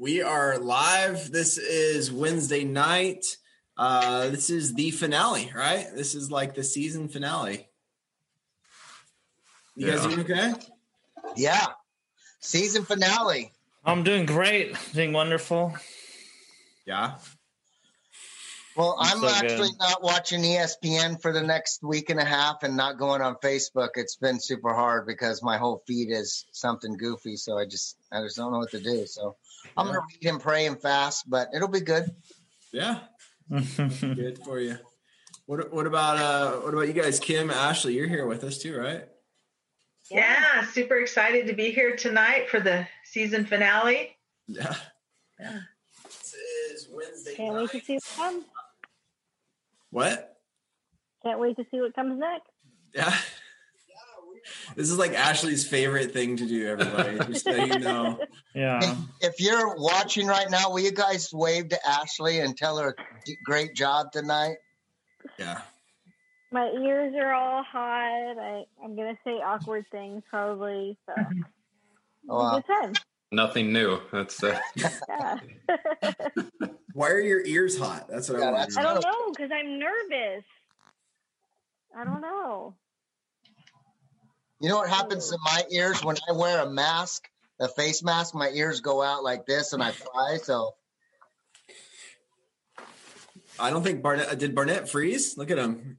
we are live. This is Wednesday night. Uh, this is the finale, right? This is like the season finale. You guys Yeah. doing okay? Yeah. Season finale. I'm doing great, doing wonderful. Yeah. Well, It's I'm so actually good. not watching ESPN for the next week and a half and not going on Facebook. It's been super hard because my whole feed is something goofy. So I just I just don't know what to do. So I'm Yeah. gonna read and pray and fast, but it'll be good. Yeah. Good for you. What what about uh what about you guys? Kim, Ashley, you're here with us too, right? Yeah, super excited to be here tonight for the season finale. Yeah. Yeah. This is Wednesday Can't wait to see what comes. What? Can't wait to see what comes next. Yeah. This is like Ashley's favorite thing to do, everybody. Just so you know. yeah. If you're watching right now, will you guys wave to Ashley and tell her d- great job tonight? Yeah. My ears are all hot. I, I'm gonna say awkward things probably. So Oh, wow. good time. Nothing new. That's uh, Yeah. Why are your ears hot? That's what Yeah, I want I don't know because I'm nervous. I don't know. You know what happens to my ears when I wear a mask, a face mask? My ears go out like this and I fry. So I don't think Barnett uh, did Barnett freeze. Look at him.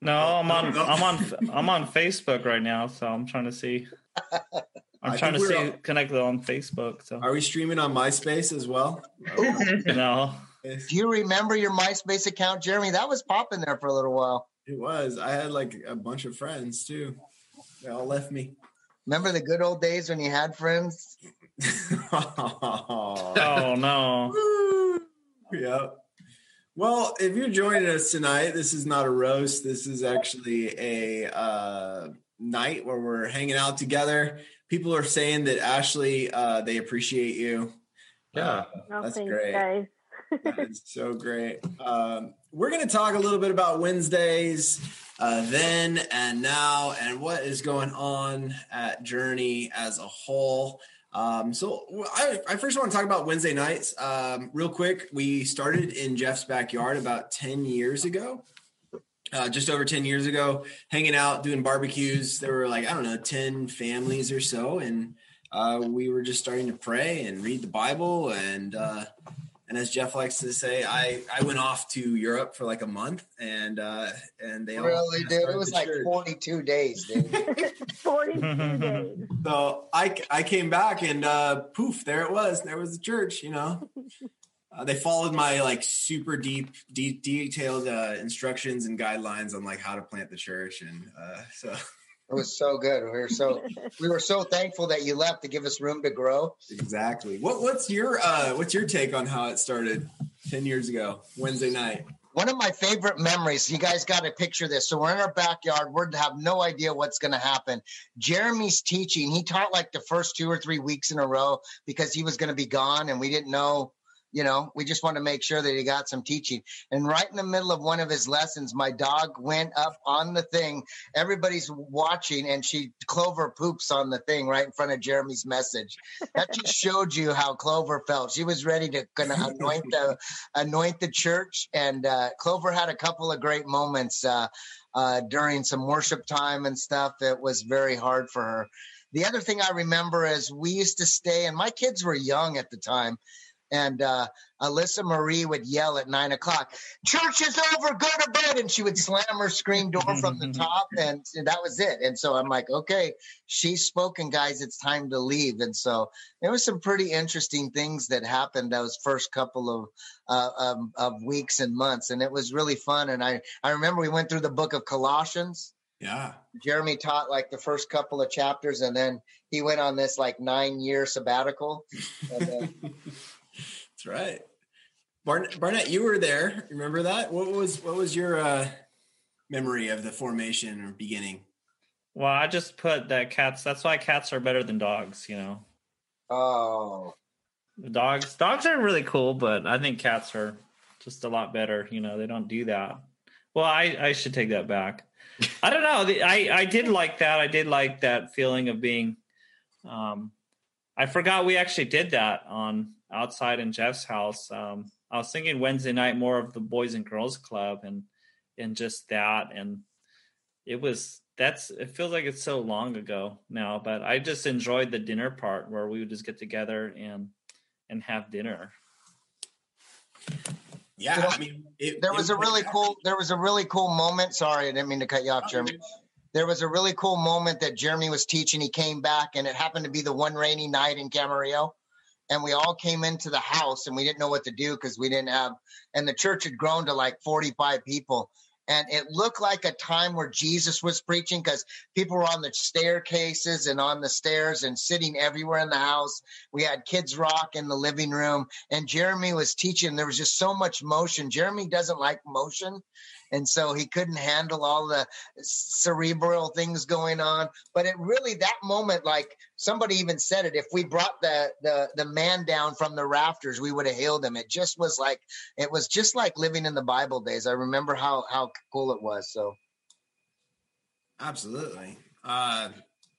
no. I'm on. I'm on. I'm on Facebook right now, so I'm trying to see. I'm I trying to think see we're- connected on Facebook. So Are we streaming on MySpace as well? you know, do you remember your MySpace account, Jeremy? That was popping there for a little while. It was. I had like a bunch of friends too. They all left me. Remember the good old days when you had friends? oh no. Yep. Well, if you're joining us tonight, this is not a roast. This is actually a uh, night where we're hanging out together. People are saying that Ashley, uh, they appreciate you. Yeah. Uh, No That's great. guys. that is so great. Um, we're going to talk a little bit about Wednesdays, uh, then and now, and what is going on at Journey as a whole. Um, so I, I first want to talk about Wednesday nights um, real quick. We started in Jeff's backyard about 10 years ago. Uh, just over 10 years ago, hanging out, doing barbecues. There were like, I don't know, 10 families or so. And uh, we were just starting to pray and read the Bible. And uh, and as Jeff likes to say, I I went off to Europe for like a month, and uh, and they all Really, dude? It was like church. 42 days, dude. 42 days. So I I came back and uh, poof, there it was. There was the church. You know, uh, they followed my like super deep, de- detailed uh, instructions and guidelines on like how to plant the church, and uh, so It was so good. We were so we were so thankful that you left to give us room to grow. exactly. What what's your uh, what's your take on how it started ten years ago, Wednesday night? One of my favorite memories, you guys got to picture this. So we're in our backyard. We're have no idea what's going to happen. Jeremy's teaching. He taught like the first two or three weeks in a row because he was going to be gone and we didn't know, you know, we just want to make sure that he got some teaching. And right in the middle of one of his lessons, my dog went up on the thing. Everybody's watching and she Clover poops on the thing right in front of Jeremy's message. That just showed you how Clover felt. She was ready to kind of anoint the anoint the church. And uh, Clover had a couple of great moments uh, uh, during some worship time and stuff. It was very hard for her. The other thing I remember is we used to stay, and my kids were young at the time. And uh, Alyssa Marie would yell at nine o'clock, "Church is over, go to bed!" And she would slam her screen door from the top, and that was it. And so I'm like, "Okay, she's spoken, guys. It's time to leave." And so there was some pretty interesting things that happened those first couple of uh, um, of weeks and months, and it was really fun. And I I remember we went through the book of Colossians. Yeah, Jeremy taught like the first couple of chapters, and then he went on this like nine year sabbatical. And that's right. Barnett, Barnett, you were there. Remember that? What was what was your uh, memory of the formation or beginning? Well, I just put that cats. That's why cats are better than dogs. You know, oh, dogs. Dogs are really cool, but I think cats are just a lot better. You know, they don't do that. Well, I I should take that back. I don't know. I I did like that. I did like that feeling of being. Um, I forgot we actually did that on outside in Jeff's house. Um, I was thinking Wednesday night more of the Boys and Girls Club and and just that. And it was that's it feels like it's so long ago now but i just enjoyed the dinner part where we would just get together and and have dinner. Yeah You i mean it, there it was a really like- cool there was a really cool moment. Sorry i didn't mean to cut you off jeremy. There was a really cool moment that jeremy was teaching. He came back and it happened to be the one rainy night in camarillo and we all came into the house and we didn't know what to do because we didn't have and the church had grown to like 45 people. And it looked like a time where jesus was preaching because people were on the staircases and on the stairs and sitting everywhere in the house. We had kids rock in the living room and jeremy was teaching. There was just so much motion. Jeremy doesn't like motion and so he couldn't handle all the cerebral things going on. But it really that moment like somebody even said it if we brought the the the man down from the rafters we would have healed him. It just was like it was just like living in the bible days. I remember how how cool it was so. Absolutely. Uh,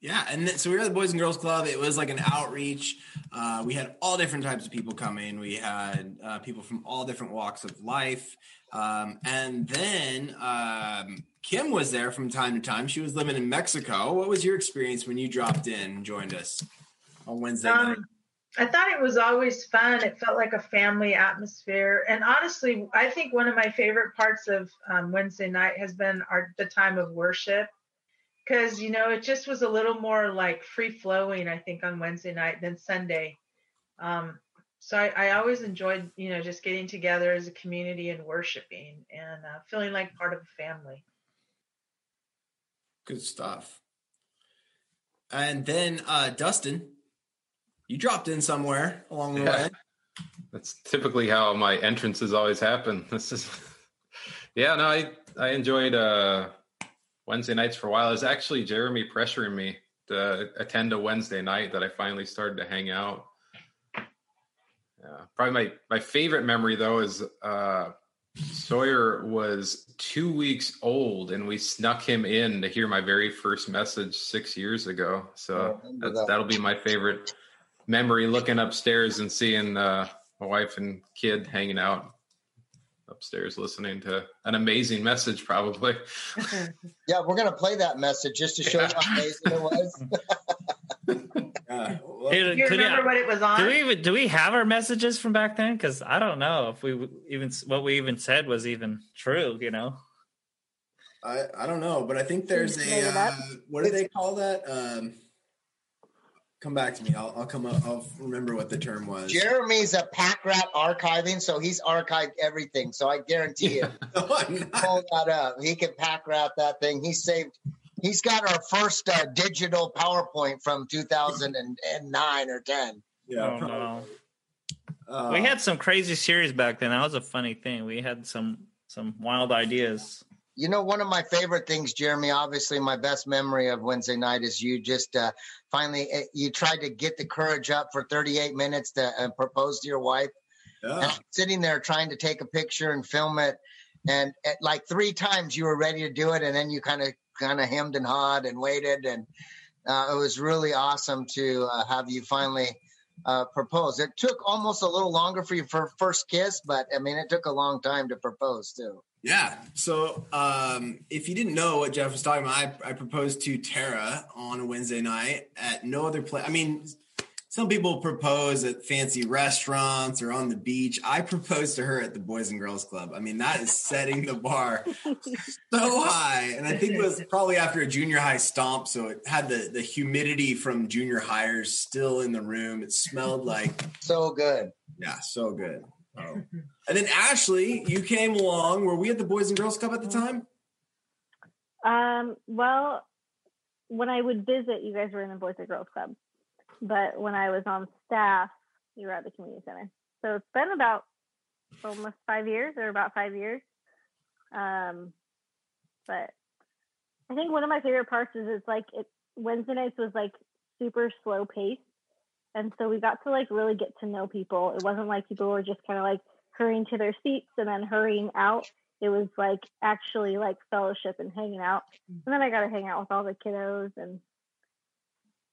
yeah, and th- so we were at the Boys and Girls Club. It was like an outreach. Uh, we had all different types of people coming. We had uh, people from all different walks of life. Um, and then um, Kim was there from time to time. She was living in Mexico. What was your experience when you dropped in and joined us on Wednesday night? Um, I thought it was always fun. It felt like a family atmosphere. And honestly, I think one of my favorite parts of um, Wednesday night has been our the time of worship. Because, you know, it just was a little more like free flowing, I think, on Wednesday night than Sunday. Um, so I, I always enjoyed, you know, just getting together as a community and worshiping and uh, feeling like part of a family. Good stuff. And then uh, Dustin, you dropped in somewhere along the Yeah. way. That's typically how my entrances always happen. This is, yeah, no, I I enjoyed uh, Wednesday nights for a while. It was actually Jeremy pressuring me to attend a Wednesday night that I finally started to hang out. Yeah, probably my my favorite memory though is uh, Sawyer was two weeks old, and we snuck him in to hear my very first message six years ago. So that's, that. that'll be my favorite memory looking upstairs and seeing uh, my wife and kid hanging out upstairs listening to an amazing message probably. Yeah we're gonna play that message just to show you how amazing it was. Uh, well, Hey, you remember you- what it was on? do we even do we have our messages from back then? Because i don't know if we even what we even said was even true you know? I, I don't know, but I think there's a uh, what do they call that? Um, come back to me. I'll, I'll come up. I'll remember what the term was. jeremy's a pack rat archiving so he's archived everything so i guarantee you No, I'm pull that up. He can pack rat that thing. He saved. He's got our first uh, digital PowerPoint from 2009 or 10. Yeah, oh, no. Uh, we had some crazy series back then that was a funny thing we had some some wild ideas You know, one of my favorite things, Jeremy. Obviously, my best memory of Wednesday night is you just uh, finally uh, you tried to get the courage up for 38 minutes to uh, propose to your wife. And yeah. I'm sitting there trying to take a picture and film it, and at like three times you were ready to do it, and then you kind of kind of hemmed and hawed and waited, and uh, it was really awesome to uh, have you finally uh, propose. It took almost a little longer for your fir- first kiss, but I mean, it took a long time to propose too. Yeah. So, um, if you didn't know what Jeff was talking about, I, I proposed to Tara on a Wednesday night at no other place. I mean, some people propose at fancy restaurants or on the beach. I proposed to her at the Boys and Girls Club. I mean, that is setting the bar so high. And I think it was probably after a junior high stomp. So it had the, the humidity from junior hires still in the room. It smelled like So good. yeah, so good. Oh. And then Ashley, you came along. Were we at the Boys and Girls Club at the time? Um, well, when I would visit, you guys were in the Boys and Girls Club, but when I was on staff, you were at the community center. So it's been about almost five years, or about five years. Um, but I think one of my favorite parts is it's like it Wednesday nights was like super slow paced, and so we got to like really get to know people. It wasn't like people were just kind of like hurrying to their seats and then hurrying out it was like actually like fellowship and hanging out. And then I got to hang out with all the kiddos and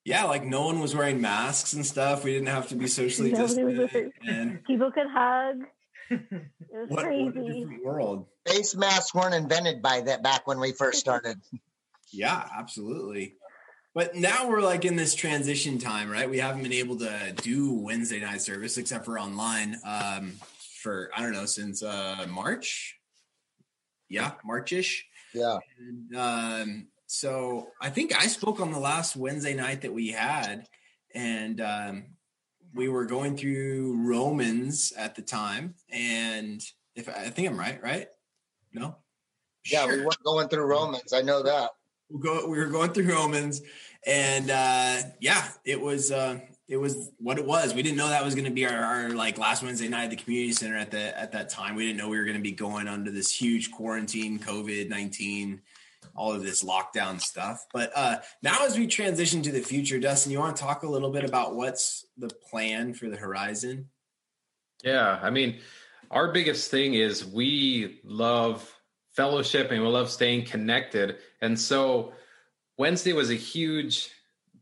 yeah, like no one was wearing masks and stuff. We didn't have to be socially distant. And People could hug. It was what, what a crazy. different world. Face masks weren't invented by that back when we first started. Yeah, absolutely. But now we're like in this transition time, right? We haven't been able to do Wednesday night service except for online um, for I don't know since uh, March. Yeah, Marchish. Yeah. And, um, so I think I spoke on the last Wednesday night that we had, and um, we were going through Romans at the time. And if I think I'm right, right? No. Yeah, we weren't going through Romans. I know that. we go we were going through Romans and uh yeah it was uh it was what it was. We didn't know that was going to be our, our like last Wednesday night at the community center at the at that time. We didn't know we were going to be going under this huge quarantine covid-19 all of this lockdown stuff. But uh now as we transition to the future Dustin you want to talk a little bit about what's the plan for the horizon? Yeah, I mean, our biggest thing is we love fellowship and we love staying connected. And so Wednesday was a huge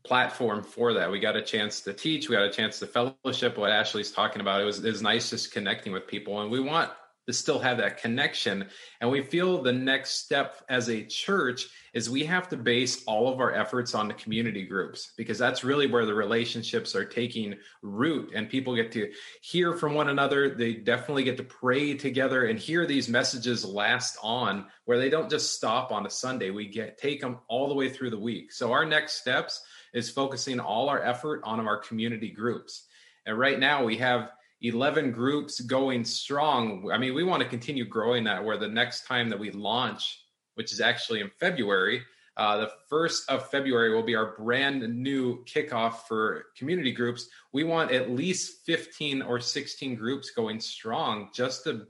platform for that. We got a chance to teach, we got a chance to fellowship. What Ashley's talking about, it was, it was nice just connecting with people. And we want to still have that connection. And we feel the next step as a church is we have to base all of our efforts on the community groups because that's really where the relationships are taking root and people get to hear from one another. They definitely get to pray together and hear these messages last on where they don't just stop on a Sunday. We get take them all the way through the week. So our next steps is focusing all our effort on our community groups. And right now we have 11 groups going strong. I mean, we want to continue growing that where the next time that we launch, which is actually in February, uh, the first of February will be our brand new kickoff for community groups. We want at least 15 or 16 groups going strong just to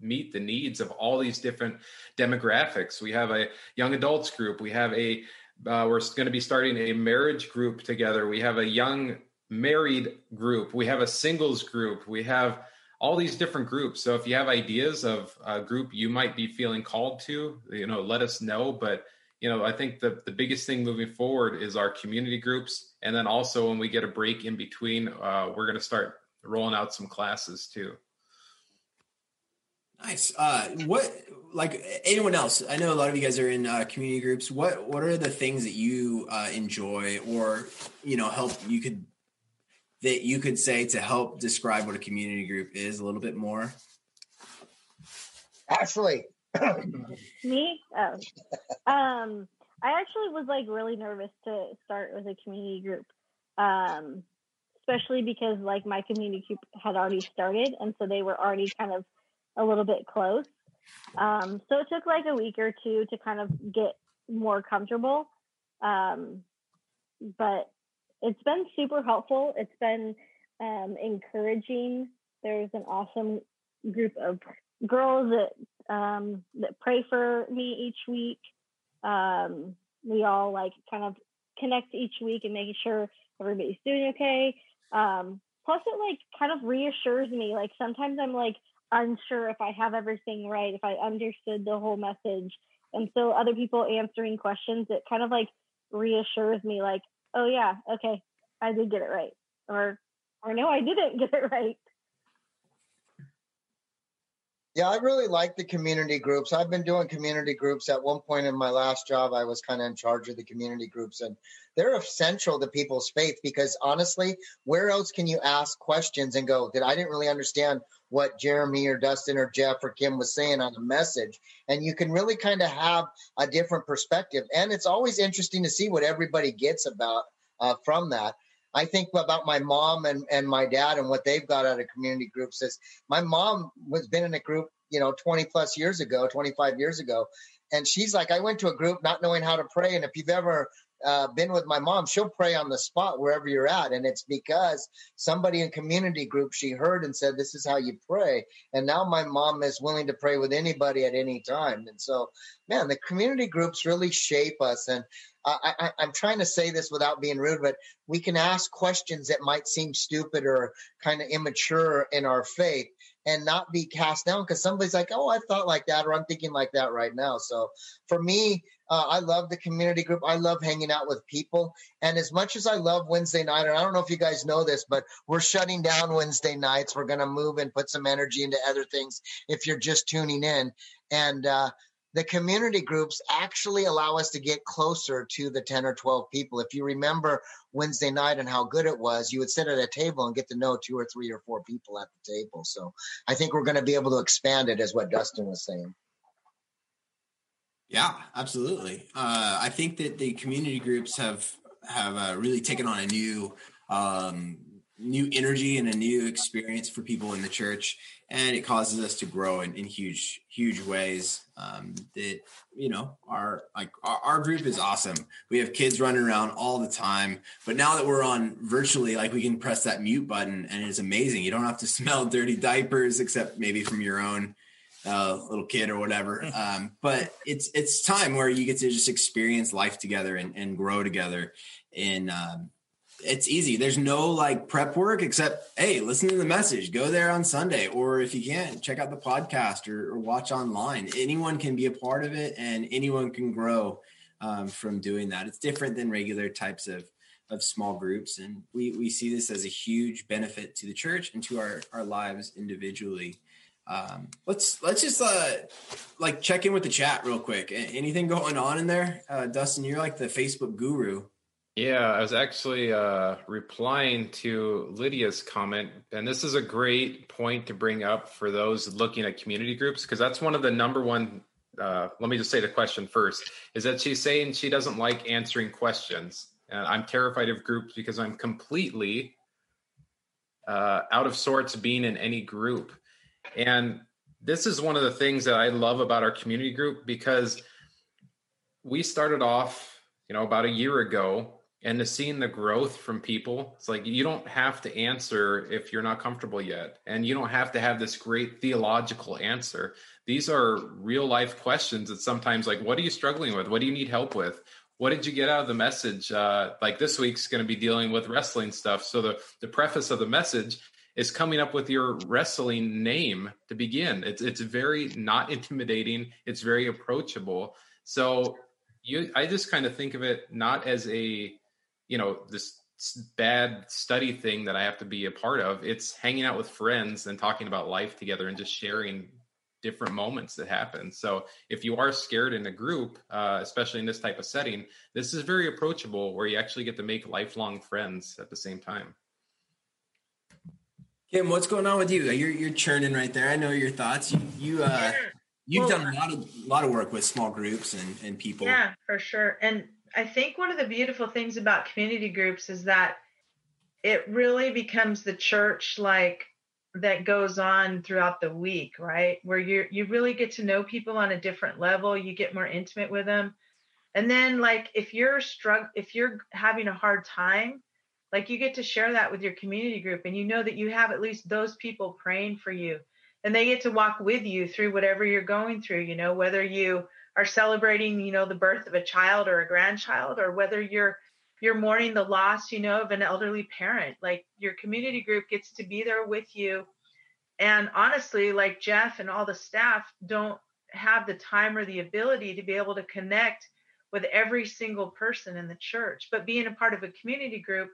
meet the needs of all these different demographics. We have a young adults group. We have a uh, we're going to be starting a marriage group together. We have a young married group. We have a singles group. We have all these different groups. So if you have ideas of a group you might be feeling called to, you know, let us know. But you know, I think the the biggest thing moving forward is our community groups, and then also when we get a break in between, uh, we're going to start rolling out some classes too. Nice. Uh, what like anyone else? I know a lot of you guys are in uh, community groups. What what are the things that you uh, enjoy, or you know, help you could that you could say to help describe what a community group is a little bit more? Ashley, Me? Oh. um, I actually was like really nervous to start with a community group. Um, especially because like my community group had already started and so they were already kind of a little bit close. Um, so it took like a week or two to kind of get more comfortable. Um, but it's been super helpful. It's been um, encouraging. There's an awesome group of girls that um, that pray for me each week. Um, we all like kind of connect each week and making sure everybody's doing okay. Um, plus, it like kind of reassures me. Like sometimes I'm like unsure if I have everything right, if I understood the whole message, and so other people answering questions, it kind of like reassures me. Like, oh yeah, okay, I did get it right, or or no, I didn't get it right. Yeah, I really like the community groups. I've been doing community groups. At one point in my last job, I was kind of in charge of the community groups, and they're essential to people's faith because honestly, where else can you ask questions and go, Did I didn't really understand what Jeremy or Dustin or Jeff or Kim was saying on the message? And you can really kind of have a different perspective. And it's always interesting to see what everybody gets about uh, from that. I think about my mom and, and my dad and what they've got out of community groups is my mom was been in a group, you know, 20 plus years ago, 25 years ago. And she's like, I went to a group not knowing how to pray. And if you've ever uh, been with my mom, she'll pray on the spot wherever you're at. And it's because somebody in community group she heard and said, This is how you pray. And now my mom is willing to pray with anybody at any time. And so, man, the community groups really shape us. And I, I, I'm trying to say this without being rude, but we can ask questions that might seem stupid or kind of immature in our faith and not be cast down because somebody's like, oh, I thought like that, or I'm thinking like that right now. So for me, Uh, I love the community group. I love hanging out with people. And as much as I love Wednesday night, and I don't know if you guys know this, but we're shutting down Wednesday nights. We're going to move and put some energy into other things if you're just tuning in. And uh, the community groups actually allow us to get closer to the 10 or 12 people. If you remember Wednesday night and how good it was, you would sit at a table and get to know two or three or four people at the table. So I think we're going to be able to expand it, as what Dustin was saying. Yeah, absolutely. Uh, I think that the community groups have have uh, really taken on a new um, new energy and a new experience for people in the church, and it causes us to grow in, in huge huge ways. Um, that you know, our like our, our group is awesome. We have kids running around all the time, but now that we're on virtually, like we can press that mute button, and it's amazing. You don't have to smell dirty diapers, except maybe from your own uh, little kid or whatever. Um, but it's it's time where you get to just experience life together and, and grow together. And um, it's easy. There's no like prep work except hey, listen to the message. Go there on Sunday, or if you can't, check out the podcast or, or watch online. Anyone can be a part of it, and anyone can grow um, from doing that. It's different than regular types of of small groups, and we we see this as a huge benefit to the church and to our our lives individually. Um, let's let's just uh, like check in with the chat real quick. Anything going on in there, uh, Dustin? You're like the Facebook guru. Yeah, I was actually uh, replying to Lydia's comment, and this is a great point to bring up for those looking at community groups because that's one of the number one. Uh, let me just say the question first: is that she's saying she doesn't like answering questions, and I'm terrified of groups because I'm completely uh, out of sorts being in any group. And this is one of the things that I love about our community group because we started off, you know, about a year ago and to seeing the growth from people it's like you don't have to answer if you're not comfortable yet. And you don't have to have this great theological answer. These are real life questions that sometimes like what are you struggling with? What do you need help with? What did you get out of the message? Uh, like this week's going to be dealing with wrestling stuff. So the the preface of the message is coming up with your wrestling name to begin. It's it's very not intimidating. It's very approachable. So you, I just kind of think of it not as a, you know, this bad study thing that I have to be a part of. It's hanging out with friends and talking about life together and just sharing different moments that happen. So if you are scared in a group, uh, especially in this type of setting, this is very approachable where you actually get to make lifelong friends at the same time. Kim, what's going on with you? You're you're churning right there. I know your thoughts. You you uh you've well, done a lot of a lot of work with small groups and and people. Yeah, for sure. And I think one of the beautiful things about community groups is that it really becomes the church like that goes on throughout the week, right? Where you you really get to know people on a different level, you get more intimate with them. And then like if you're strugg if you're having a hard time, like you get to share that with your community group and you know that you have at least those people praying for you. And they get to walk with you through whatever you're going through you know whether you are celebrating you know the birth of a child or a grandchild or whether you're you're mourning the loss you know of an elderly parent. Like your community group gets to be there with you. And honestly like jeff and all the staff don't have the time or the ability to be able to connect with every single person in the church. But being a part of a community group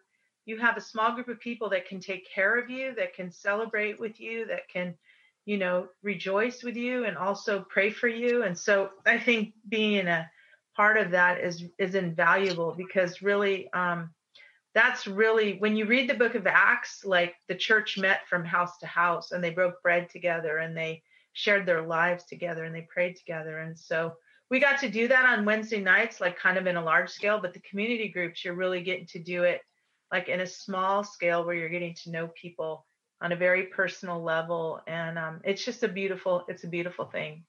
you have a small group of people that can take care of you, that can celebrate with you, that can, you know, rejoice with you and also pray for you. And so I think being a part of that is is invaluable because really um that's really when you read the book of Acts, like the church met from house to house and they broke bread together and they shared their lives together and they prayed together. And so we got to do that on Wednesday nights, like kind of in a large scale, but the community groups, you're really getting to do it like in a small scale where you're getting to know people on a very personal level. And um, it's just a beautiful it's a beautiful thing.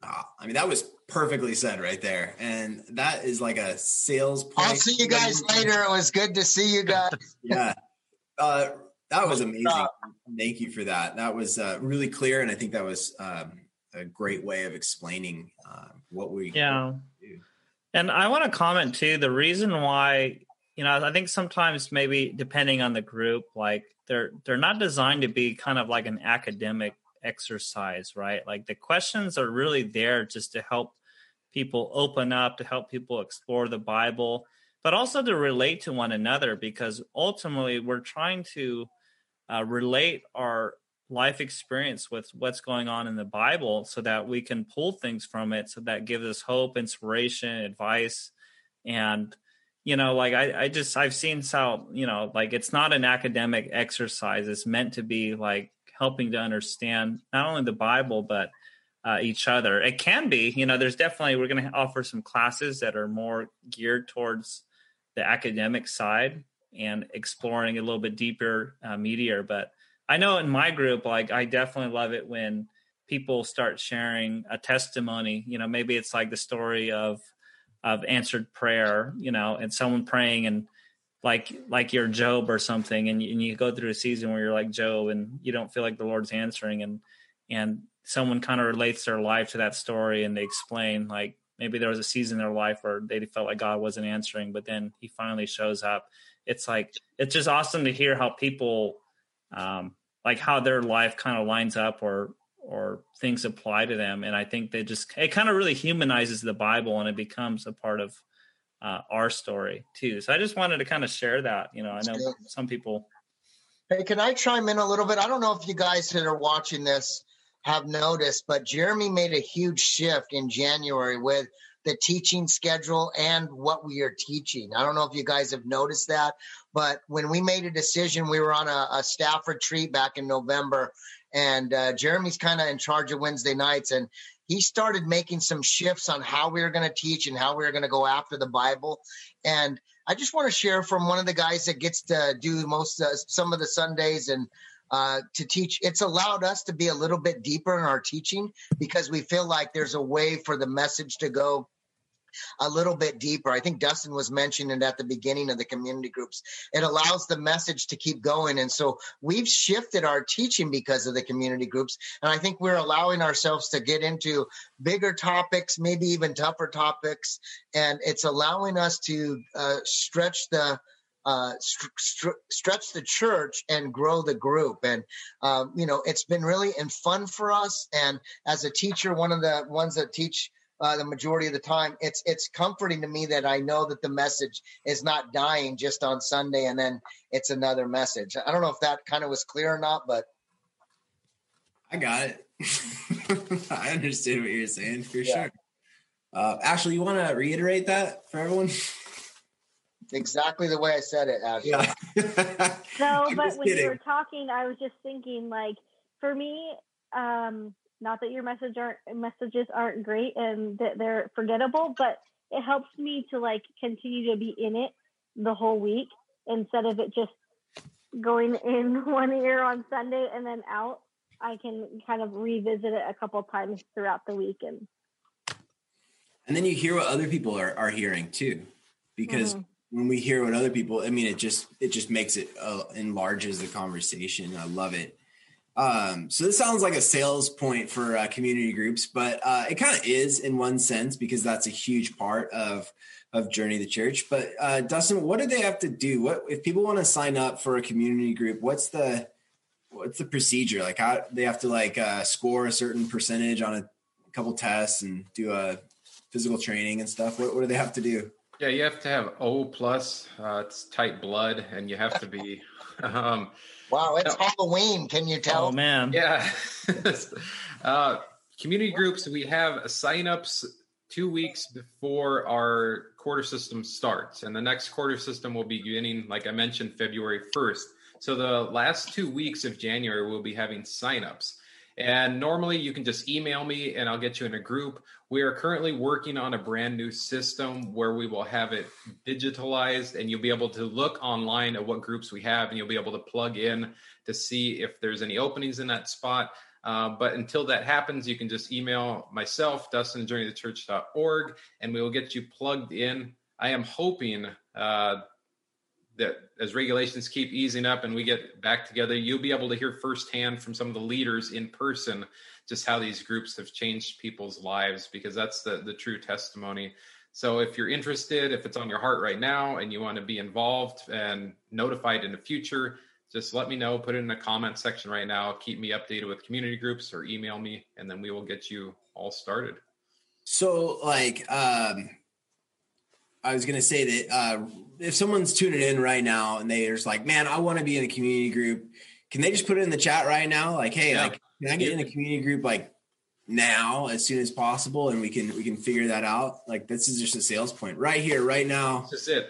Oh, i mean that was perfectly said right there. And that is like a sales point. i'll see you guys later. It was good to see you guys. Yeah. Uh, that was amazing. thank you for that. That was uh, really clear and i think that was um, a great way of explaining uh, what we yeah. and i want to comment too the reason why you know, I think sometimes maybe depending on the group, like they're they're not designed to be kind of like an academic exercise, right? Like the questions are really there just to help people open up, to help people explore the Bible, but also to relate to one another because ultimately we're trying to uh, relate our life experience with what's going on in the Bible so that we can pull things from it so that gives us hope, inspiration, advice. And, you know, like I, I just, I've seen how, you know, like it's not an academic exercise. It's meant to be like helping to understand not only the Bible, but uh, each other. It can be, you know, there's definitely, we're going to offer some classes that are more geared towards the academic side and exploring a little bit deeper uh, media. But I know in my group, like I definitely love it when people start sharing a testimony. You know, maybe it's like the story of of answered prayer. You know, and someone praying and like like you're Job or something, and you, and you go through a season where you're like Job and you don't feel like the Lord's answering, and and someone kind of relates their life to that story and they explain like maybe there was a season in their life where they felt like God wasn't answering, but then He finally shows up. It's like it's just awesome to hear how people um, like how their life kind of lines up or or things apply to them. And i think they just it kind of really humanizes the bible and it becomes a part of uh, our story too. So i just wanted to kind of share that you know i know some people hey can i chime in a little bit? I don't know if you guys that are watching this have noticed but jeremy made a huge shift in january with the teaching schedule and what we are teaching. I don't know if you guys have noticed that, but when we made a decision, we were on a, a staff retreat back in November, and uh, Jeremy's kind of in charge of Wednesday nights, and he started making some shifts on how we were going to teach and how we were going to go after the Bible. And I just want to share from one of the guys that gets to do most uh, some of the Sundays and uh, to teach. It's allowed us to be a little bit deeper in our teaching because we feel like there's a way for the message to go a little bit deeper. I think Dustin was mentioning it at the beginning of the community groups. It allows the message to keep going. And so we've shifted our teaching because of the community groups. And I think we're allowing ourselves to get into bigger topics, maybe even tougher topics. And it's allowing us to uh, stretch the uh, st- st- stretch the church and grow the group. And, um, you know, it's been really and fun for us. And as a teacher, one of the ones that teach uh, the majority of the time. It's it's comforting to me that I know that the message is not dying just on Sunday and then it's another message. I don't know if that kind of was clear or not, but I got it. I understand what you're saying for yeah. sure. Uh, Ashley, you want to reiterate that for everyone? Exactly the way I said it, Ashley. Yeah. no, but when kidding. you were talking, I was just thinking, like, for me, um, not that your message aren't messages aren't great and that they're forgettable, but it helps me to like continue to be in it the whole week instead of it just going in one ear on Sunday and then out. I can kind of revisit it a couple times throughout the week and and then you hear what other people are, are hearing too because mm-hmm. when we hear what other people i mean it just it just makes it uh, enlarges the conversation i love it um, so this sounds like a sales point for uh, community groups, but uh, it kind of is in one sense because that's a huge part of of Journey the Church. But uh, Dustin, what do they have to do? What if people want to sign up for a community group? What's the what's the procedure? Like how they have to like uh, score a certain percentage on a couple tests and do a physical training and stuff. What, what do they have to do? Yeah, you have to have O plus. Uh, it's type blood, and you have to be. Um, Wow, it's Halloween. Can you tell? Oh man. Yeah. uh, community groups, we have signups two weeks before our quarter system starts. And the next quarter system will be beginning, like I mentioned, February 1st. So the last two weeks of January, we'll be having signups. And normally you can just email me and I'll get you in a group. We are currently working on a brand new system where we will have it digitalized and you'll be able to look online at what groups we have and you'll be able to plug in to see if there's any openings in that spot. Uh, but until that happens, you can just email myself, Dustin journeythechurch.org, and we will get you plugged in. I am hoping uh, that as regulations keep easing up and we get back together, you'll be able to hear firsthand from some of the leaders in person just how these groups have changed people's lives because that's the the true testimony. So if you're interested, if it's on your heart right now and you want to be involved and notified in the future, just let me know. Put it in the comment section right now. Keep me updated with community groups or email me, and then we will get you all started. So, like, um, I was gonna say that uh, if someone's tuning in right now and they're just like, "Man, I want to be in a community group," can they just put it in the chat right now? Like, "Hey, Yeah. like, can I get in a community group like now, as soon as possible?" And we can we can figure that out. Like, this is just a sales point right here, right now. This is it.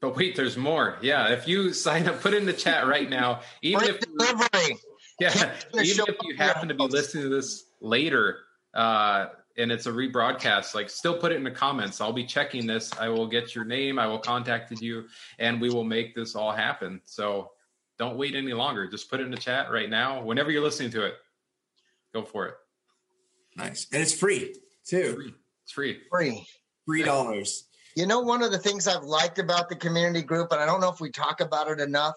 But wait, there's more. Yeah, if you sign up, put in the chat right now. Even if delivery. yeah, even if you happen to be listening to this later, uh, and it's a rebroadcast, like still put it in the comments. I'll be checking this. I will get your name. I will contact you, and we will make this all happen. So don't wait any longer. Just put it in the chat right now. Whenever you're listening to it, go for it. Nice, and it's free too. Free. It's free. Free. Three dollars. You know, one of the things I've liked about the community group, and I don't know if we talk about it enough,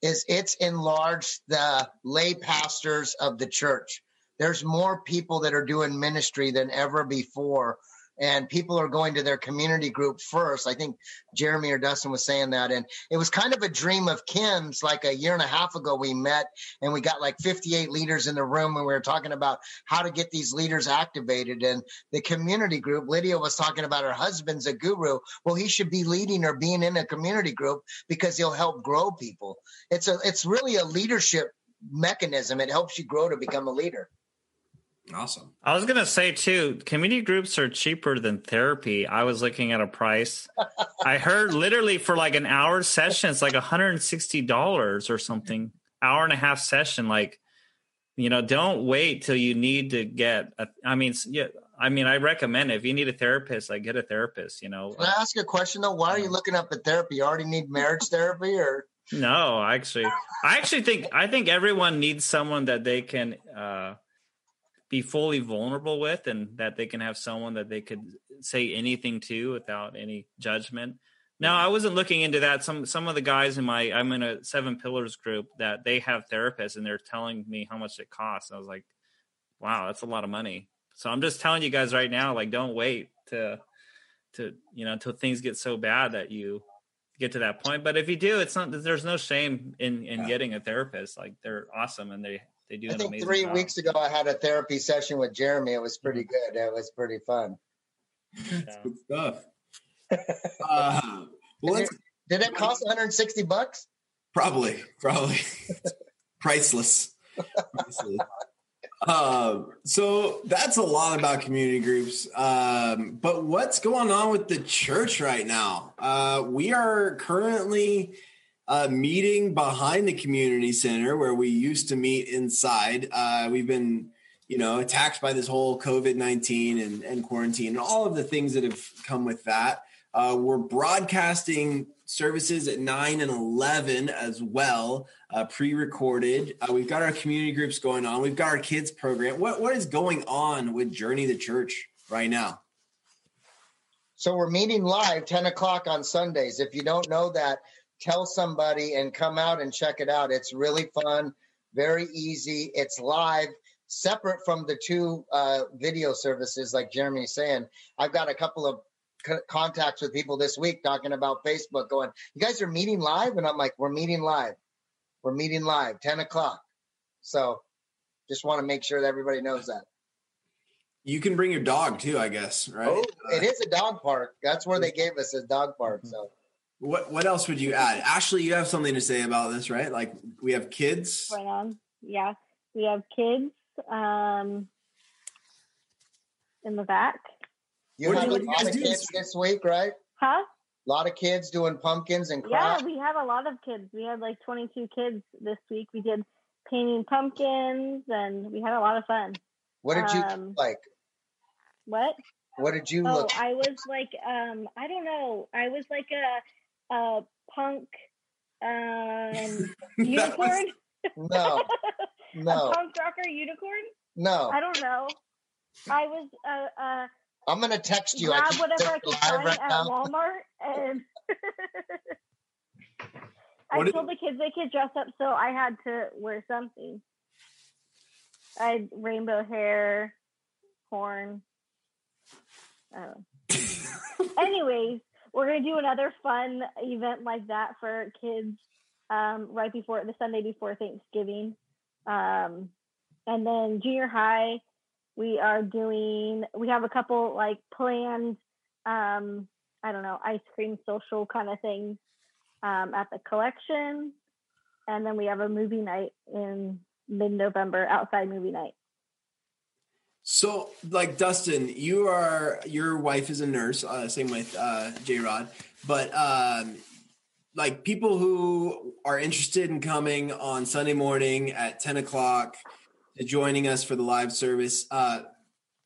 is it's enlarged the lay pastors of the church. There's more people that are doing ministry than ever before. And people are going to their community group first. I think Jeremy or Dustin was saying that. And it was kind of a dream of Kim's like a year and a half ago. We met and we got like 58 leaders in the room and we were talking about how to get these leaders activated. And the community group, Lydia was talking about her husband's a guru. Well, he should be leading or being in a community group because he'll help grow people. It's a it's really a leadership mechanism. It helps you grow to become a leader. Awesome. I was gonna say too, community groups are cheaper than therapy. I was looking at a price. I heard literally for like an hour session, it's like $160 or something. Hour and a half session. Like, you know, don't wait till you need to get a, I mean, yeah, I mean, I recommend it. if you need a therapist, like get a therapist, you know. Can I ask a question though? Why are you looking up at therapy? You already need marriage therapy or No, actually, I actually think I think everyone needs someone that they can uh, be fully vulnerable with, and that they can have someone that they could say anything to without any judgment. Now, I wasn't looking into that. Some some of the guys in my I'm in a Seven Pillars group that they have therapists, and they're telling me how much it costs. I was like, wow, that's a lot of money. So I'm just telling you guys right now, like, don't wait to to you know until things get so bad that you get to that point. But if you do, it's not. There's no shame in in Yeah. getting a therapist. Like they're awesome and they they do I an think amazing three job. weeks ago I had a therapy session with Jeremy. It was pretty good. It was pretty fun. Yeah. Good stuff. uh, well, let's Did it cost 160 bucks? Probably, probably priceless. priceless. Um, so that's a lot about community groups. Um, but what's going on with the church right now? Uh, we are currently uh, meeting behind the community center where we used to meet inside. Uh, we've been, you know, attacked by this whole COVID nineteen and, and quarantine and all of the things that have come with that. Uh, we're broadcasting services at 9 and 11 as well, uh, pre recorded. Uh, we've got our community groups going on. We've got our kids program. What, what is going on with Journey the Church right now? So we're meeting live 10 o'clock on Sundays. If you don't know that, tell somebody and come out and check it out. It's really fun, very easy. It's live, separate from the two uh, video services, like Jeremy's saying. I've got a couple of co- contacts with people this week talking about Facebook, going, "You guys are meeting live," and I'm like, "We're meeting live. We're meeting live, 10 o'clock." So, just want to make sure that everybody knows that. You can bring your dog too, I guess, right? Oh, Uh, it is a dog park. That's where they gave us a dog park. So. What what else would you add? Ashley, you have something to say about this, right? Like we have kids. Right on. Yeah. We have kids um, in the back. You What have you- a what do you lot of do kids this this week, right? Huh? A lot of kids doing pumpkins and Yeah, crafts. we had a lot of kids. We had like 22 kids this week. We did painting pumpkins and we had a lot of fun. what did you um, like? What? What did you Oh, look? I was like, um, I don't know. I was like a, a punk um, unicorn. was- No, a no, punk rocker unicorn. no. I don't know. I was uh, uh, I'm gonna text you. I grab can't whatever I text could live find right at now. Walmart and I told the kids they could dress up, so I had to wear something. I had rainbow hair, horn. I don't. Anyways, we're gonna do another fun event like that for kids um, right before the Sunday before Thanksgiving, um, and then junior high. We are doing. We have a couple like planned. Um, I don't know, ice cream social kind of things um, at the collection, and then we have a movie night in mid-November, outside movie night. So, like Dustin, you are your wife is a nurse. Uh, same with uh, J Rod, but um, like people who are interested in coming on Sunday morning at ten o'clock joining us for the live service. Uh,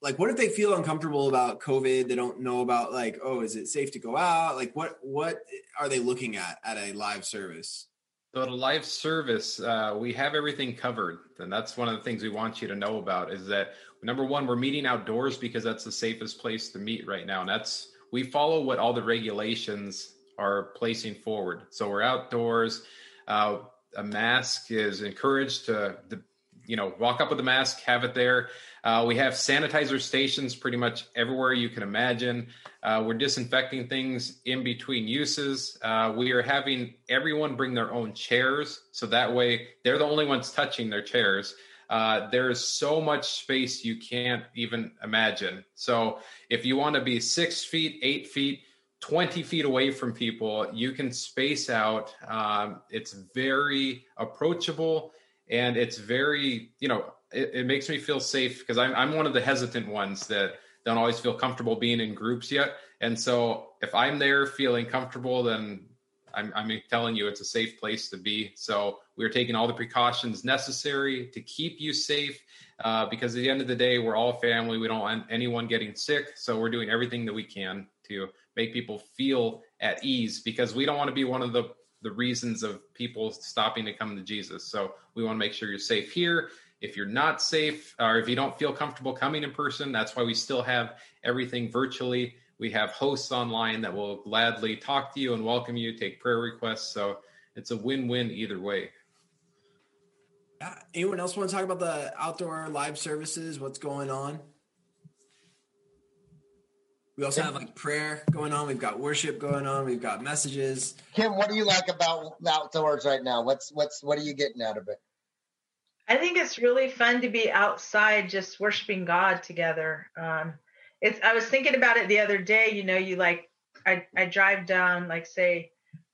like, what if they feel uncomfortable about COVID? They don't know about like, oh, is it safe to go out? Like, what what are they looking at at a live service? So at a live service, uh, we have everything covered, and that's one of the things we want you to know about. Is that number one, we're meeting outdoors because that's the safest place to meet right now, and that's we follow what all the regulations are placing forward. So we're outdoors. Uh, a mask is encouraged to, the, you know, walk up with a mask, have it there. Uh, we have sanitizer stations pretty much everywhere you can imagine. Uh, we're disinfecting things in between uses. Uh, we are having everyone bring their own chairs, so that way they're the only ones touching their chairs. Uh, there's so much space you can't even imagine. So if you want to be six feet, eight feet, 20 feet away from people, you can space out. Um, it's very approachable and it's very, you know, it, it makes me feel safe because I'm, I'm one of the hesitant ones that don't always feel comfortable being in groups yet. And so if I'm there feeling comfortable, then I'm, I'm telling you it's a safe place to be. So we're taking all the precautions necessary to keep you safe uh, because at the end of the day, we're all family. We don't want anyone getting sick. So we're doing everything that we can to make people feel at ease because we don't want to be one of the the reasons of people stopping to come to Jesus. So we want to make sure you're safe here. If you're not safe or if you don't feel comfortable coming in person, that's why we still have everything virtually. We have hosts online that will gladly talk to you and welcome you, take prayer requests. So it's a win-win either way. Uh, anyone else want to talk about the outdoor live services? What's going on? We also have like prayer going on. We've got worship going on. We've got messages. Kim, what do you like about outdoors right now? What's what's what are you getting out of it? I think it's really fun to be outside just worshiping God together. Um, it's I was thinking about it the other day. You know, you like I I drive down like say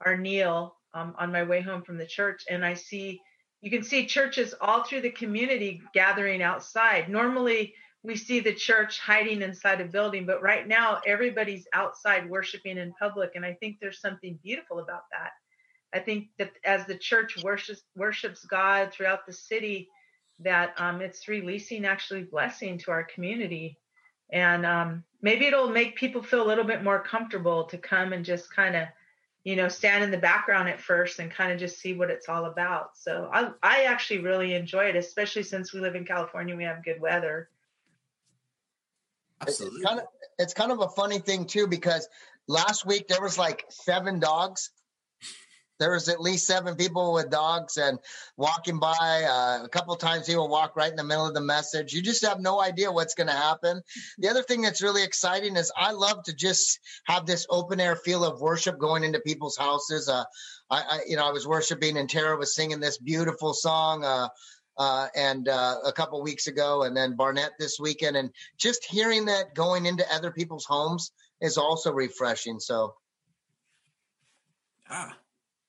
Arneill um, on my way home from the church, and I see you can see churches all through the community gathering outside. Normally we see the church hiding inside a building, but right now everybody's outside worshiping in public. And I think there's something beautiful about that. I think that as the church worships worships God throughout the city, that um, it's releasing actually blessing to our community, and um, maybe it'll make people feel a little bit more comfortable to come and just kind of, you know, stand in the background at first and kind of just see what it's all about. So I I actually really enjoy it, especially since we live in California, we have good weather. Absolutely. It's kind of it's kind of a funny thing too because last week there was like seven dogs. There was at least seven people with dogs and walking by. Uh, a couple times he will walk right in the middle of the message. You just have no idea what's going to happen. The other thing that's really exciting is I love to just have this open air feel of worship going into people's houses. Uh, I, I, you know, I was worshiping and Tara was singing this beautiful song. Uh, uh, and uh, a couple weeks ago, and then Barnett this weekend, and just hearing that going into other people's homes is also refreshing. So, ah,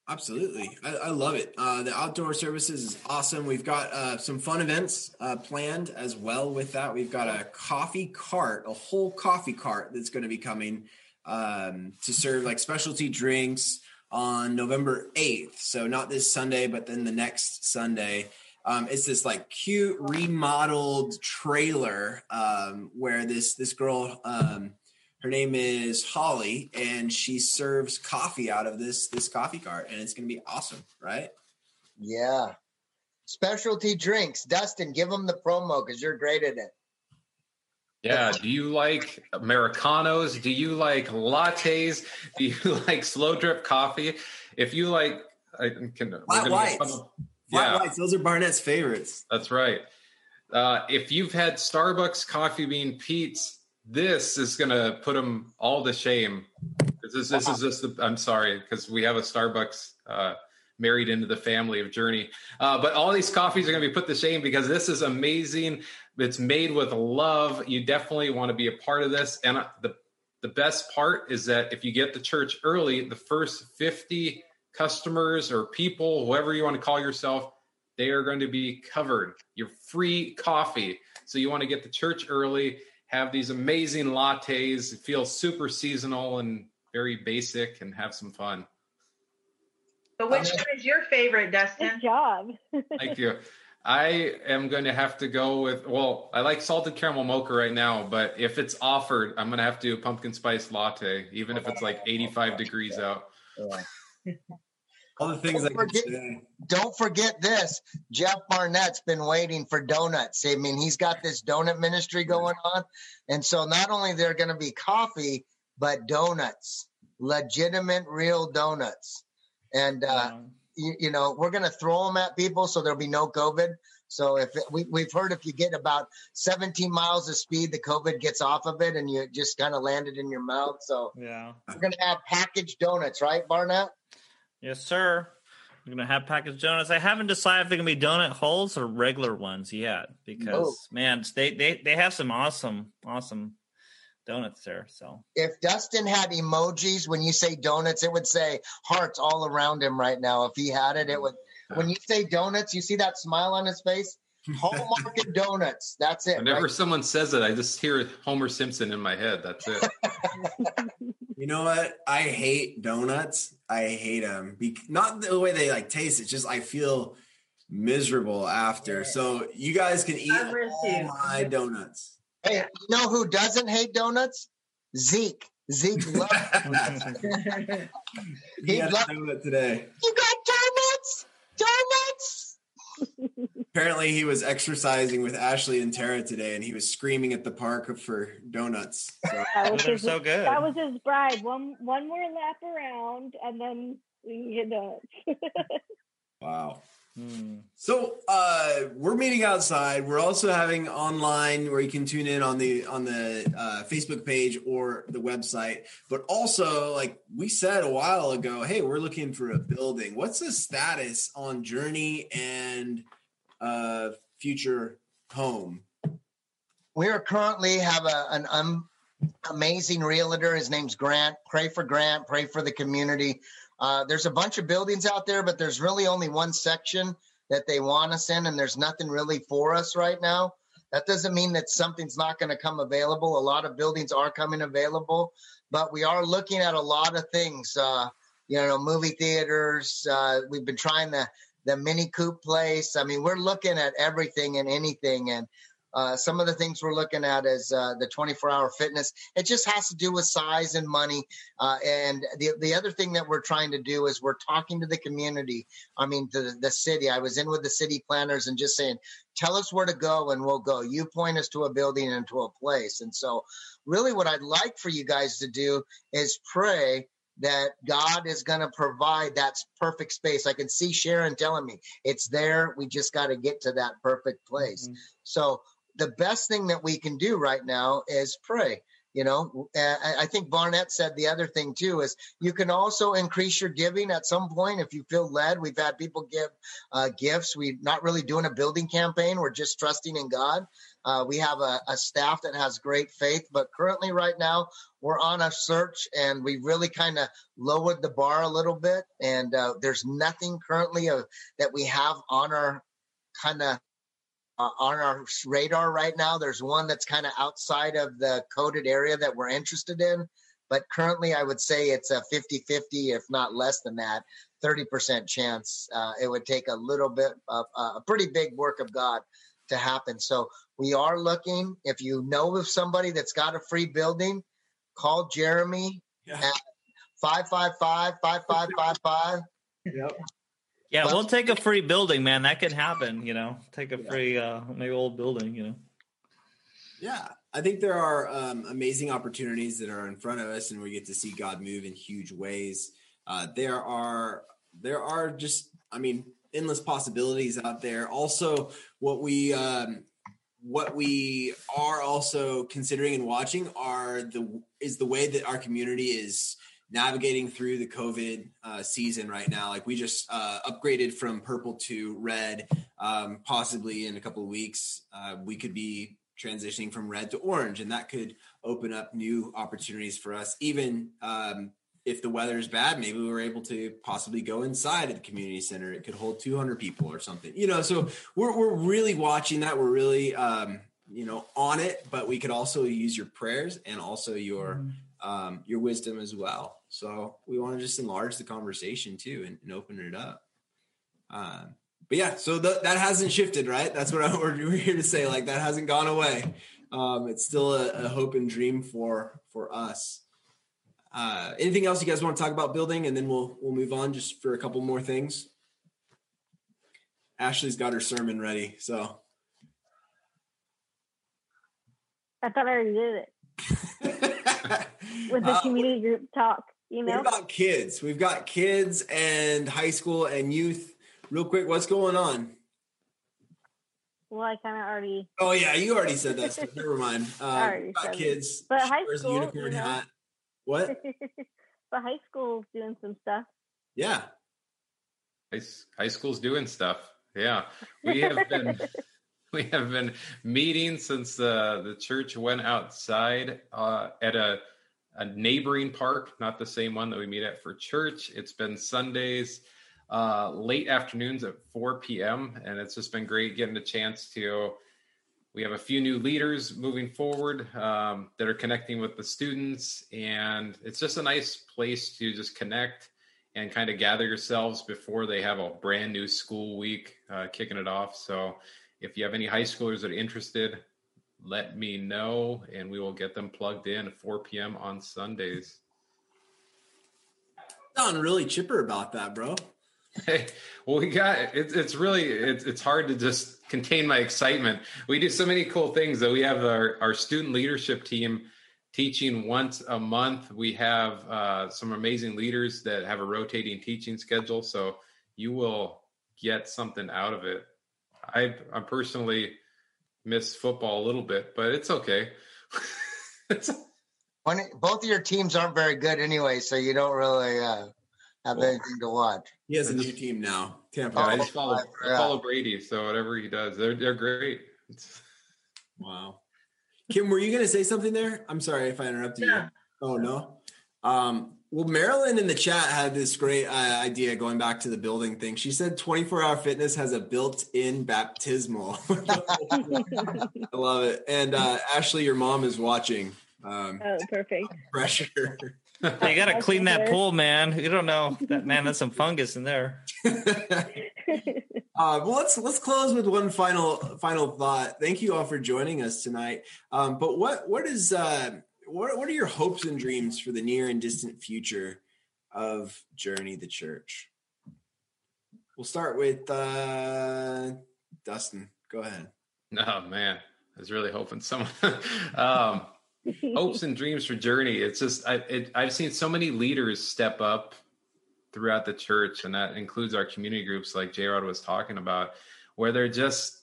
absolutely, I, I love it. Uh, the outdoor services is awesome. We've got uh, some fun events uh, planned as well. With that, we've got a coffee cart, a whole coffee cart that's going to be coming um, to serve like specialty drinks on November 8th. So not this Sunday, but then the next Sunday. Um, it's this like cute remodeled trailer um, where this this girl, um, her name is Holly, and she serves coffee out of this this coffee cart, and it's gonna be awesome, right? Yeah. Specialty drinks, Dustin. Give them the promo because you're great at it. Yeah. Do you like Americanos? Do you like lattes? Do you like slow drip coffee? If you like, I can. Flat whites. Flat yeah. whites, those are Barnett's favorites. That's right. Uh, if you've had Starbucks coffee bean Pete's, this is going to put them all to shame. This is, this is just, the, I'm sorry, because we have a Starbucks uh, married into the family of Journey. Uh, but all these coffees are going to be put to shame because this is amazing. It's made with love. You definitely want to be a part of this. And uh, the the best part is that if you get to church early, the first 50 customers or people, whoever you want to call yourself, they are going to be covered. Your free coffee. So you want to get to church early, have these amazing lattes, feel super seasonal and very basic, and have some fun. But which um, one is your favorite, Dustin? Good job. Thank you. I am going to have to go with well, I like salted caramel mocha right now, but if it's offered, I'm going to have to do a pumpkin spice latte, even if it's like 85 degrees out. All the things Don't forget-. Don't forget this. Jeff Barnett's been waiting for donuts. I mean, he's got this donut ministry going on. And so not only they're going to be coffee, but donuts, legitimate, real donuts. And, uh, Um, you, you know, we're going to throw them at people so there'll be no COVID. So if it, we, we've heard if you get about 17 miles of speed, the COVID gets off of it and you just kind of land it in your mouth. So yeah. we're going to have packaged donuts, right, Barnett? Yes, sir. We're gonna have packaged donuts. I haven't decided if they're gonna be donut holes or regular ones yet because oh. man, they they they have some awesome awesome donuts there. So If Dustin had emojis when you say donuts, it would say hearts all around him right now. If he had it, it would. When you say donuts, you see that smile on his face. Hallmark and donuts. That's it. Whenever right? someone says it, I just hear Homer Simpson in my head. That's it. You know what? I hate donuts. I hate them. Be- not the way they like taste. It's just I feel miserable after. So you guys can eat all my donuts. Hey, you know who doesn't hate donuts? Zeke. Zeke loves. he He had a donut today. you got donuts? Donuts? Apparently, he was exercising with Ashley and Tara today, and he was screaming at the park for donuts. So, That was they're his, so good. that was his bribe. One one more lap around, and then we can get donuts. wow. So uh, we're meeting outside. We're also having online where you can tune in on the on the uh, Facebook page or the website. But also, like we said a while ago, hey, we're looking for a building. What's the status on Journey and uh, Future Home? We are currently have a, an um, amazing realtor. His name's Grant. Pray for Grant. Pray for the community. Uh, there's a bunch of buildings out there, but there's really only one section that they want us in, and there's nothing really for us right now. That doesn't mean that something's not going to come available. A lot of buildings are coming available, but we are looking at a lot of things. Uh, you know, movie theaters. Uh, we've been trying the the Mini Coop place. I mean, we're looking at everything and anything, and uh, some of the things we're looking at is uh, the 24 hour fitness. It just has to do with size and money. Uh, and the, the other thing that we're trying to do is we're talking to the community. I mean, the, the city. I was in with the city planners and just saying, tell us where to go and we'll go. You point us to a building and to a place. And so, really, what I'd like for you guys to do is pray that God is going to provide that perfect space. I can see Sharon telling me it's there. We just got to get to that perfect place. Mhm. So the best thing that we can do right now is pray. You know, I think Barnett said the other thing too is you can also increase your giving at some point if you feel led. We've had people give uh, gifts. We're not really doing a building campaign. We're just trusting in God. Uh, we have a, a staff that has great faith, but currently, right now, we're on a search and we really kind of lowered the bar a little bit. And uh, there's nothing currently uh, that we have on our kind of uh, on our radar right now. There's one that's kind of outside of the coded area that we're interested in. But currently, I would say it's a 50 50, if not less than that, 30% chance. Uh, it would take a little bit of uh, a pretty big work of God to happen. So we are looking. If you know of somebody that's got a free building, call Jeremy Yeah. at 555 5555. Yep. Yeah, Well- take a free building, man. That could happen. You know, take a free uh maybe old building. You know. Yeah, I think there are um, amazing opportunities that are in front of us, and we get to see God move in huge ways. Uh, there are there are just, I mean, endless possibilities out there. Also, what we um, what we are also considering and watching are the is the way that our community is navigating through the COVID uh, season right now. Like we just uh, upgraded from purple to red. Um, possibly in a couple of weeks, uh, we could be transitioning from red to orange, and that could open up new opportunities for us. Even um, if the weather is bad, maybe we were able to possibly go inside of the community center. It could hold 200 people or something, you know. So we're we're really watching that. We're really um, you know on it, but we could also use your prayers and also your mm-hmm. um, your wisdom as well. So we want to just enlarge the conversation too and, and open it up. Um, but yeah, so that hasn't shifted, right? That's what I, we're, we're, here to say. Like that hasn't gone away. Um, it's still a, a, hope and dream for for us. Uh, anything else you guys want to talk about building, and then we'll we'll move on just for a couple more things. Ashley's got her sermon ready, so. I thought I already did it with the uh, community group talk. You know, what about kids? We've got kids and high school and youth. Real quick, what's going on? Well, I kind of already. Oh yeah, you already said that. So never mind. Uh, got kids. But high school, unicorn you know, hat. What? but high school's doing some stuff. Yeah. High, high school's doing stuff. Yeah, we have been we have been meeting since uh, the church went outside uh, at a a neighboring park, not the same one that we meet at for church. It's been Sundays, uh, late afternoons at 4 p.m., and it's just been great getting a chance to. We have a few new leaders moving forward um, that are connecting with the students, and it's just a nice place to just connect and kind of gather yourselves before they have a brand new school week uh, kicking it off. So, if you have any high schoolers that are interested, let me know and we will get them plugged in at 4 p.m. on Sundays. Sound really chipper about that, bro. Hey, well, we got it's it's really it's it's hard to just contain my excitement. We do so many cool things that we have our our student leadership team teaching once a month. We have uh, some amazing leaders that have a rotating teaching schedule, so you will get something out of it. I I'm personally miss football a little bit, but it's okay. it's, when it, both of your teams aren't very good anyway, so you don't really uh, have well, anything to watch. He has a new team now. Tampa. Yeah, I just follow, I follow Brady, so whatever he does, they're they're great. It's, wow. Kim, were you going to say something there? I'm sorry if I interrupted yeah. you. Oh no. Um, well, Marilyn in the chat had this great uh, idea going back to the building thing. She said 24 hour fitness has a built in baptismal. I love it. And uh, Ashley, your mom is watching. Um, oh, perfect. Pressure. you got to clean that pool, man. You don't know that man. There's some fungus in there. uh, well, let's let's close with one final final thought. Thank you all for joining us tonight. Um, but what what is uh, what what are your hopes and dreams for the near and distant future of Journey the Church? We'll start with uh, Dustin. Go ahead. Oh man, I was really hoping someone. um, hopes and dreams for Journey. It's just I it, I've seen so many leaders step up throughout the church, and that includes our community groups, like J. Rod was talking about, where they're just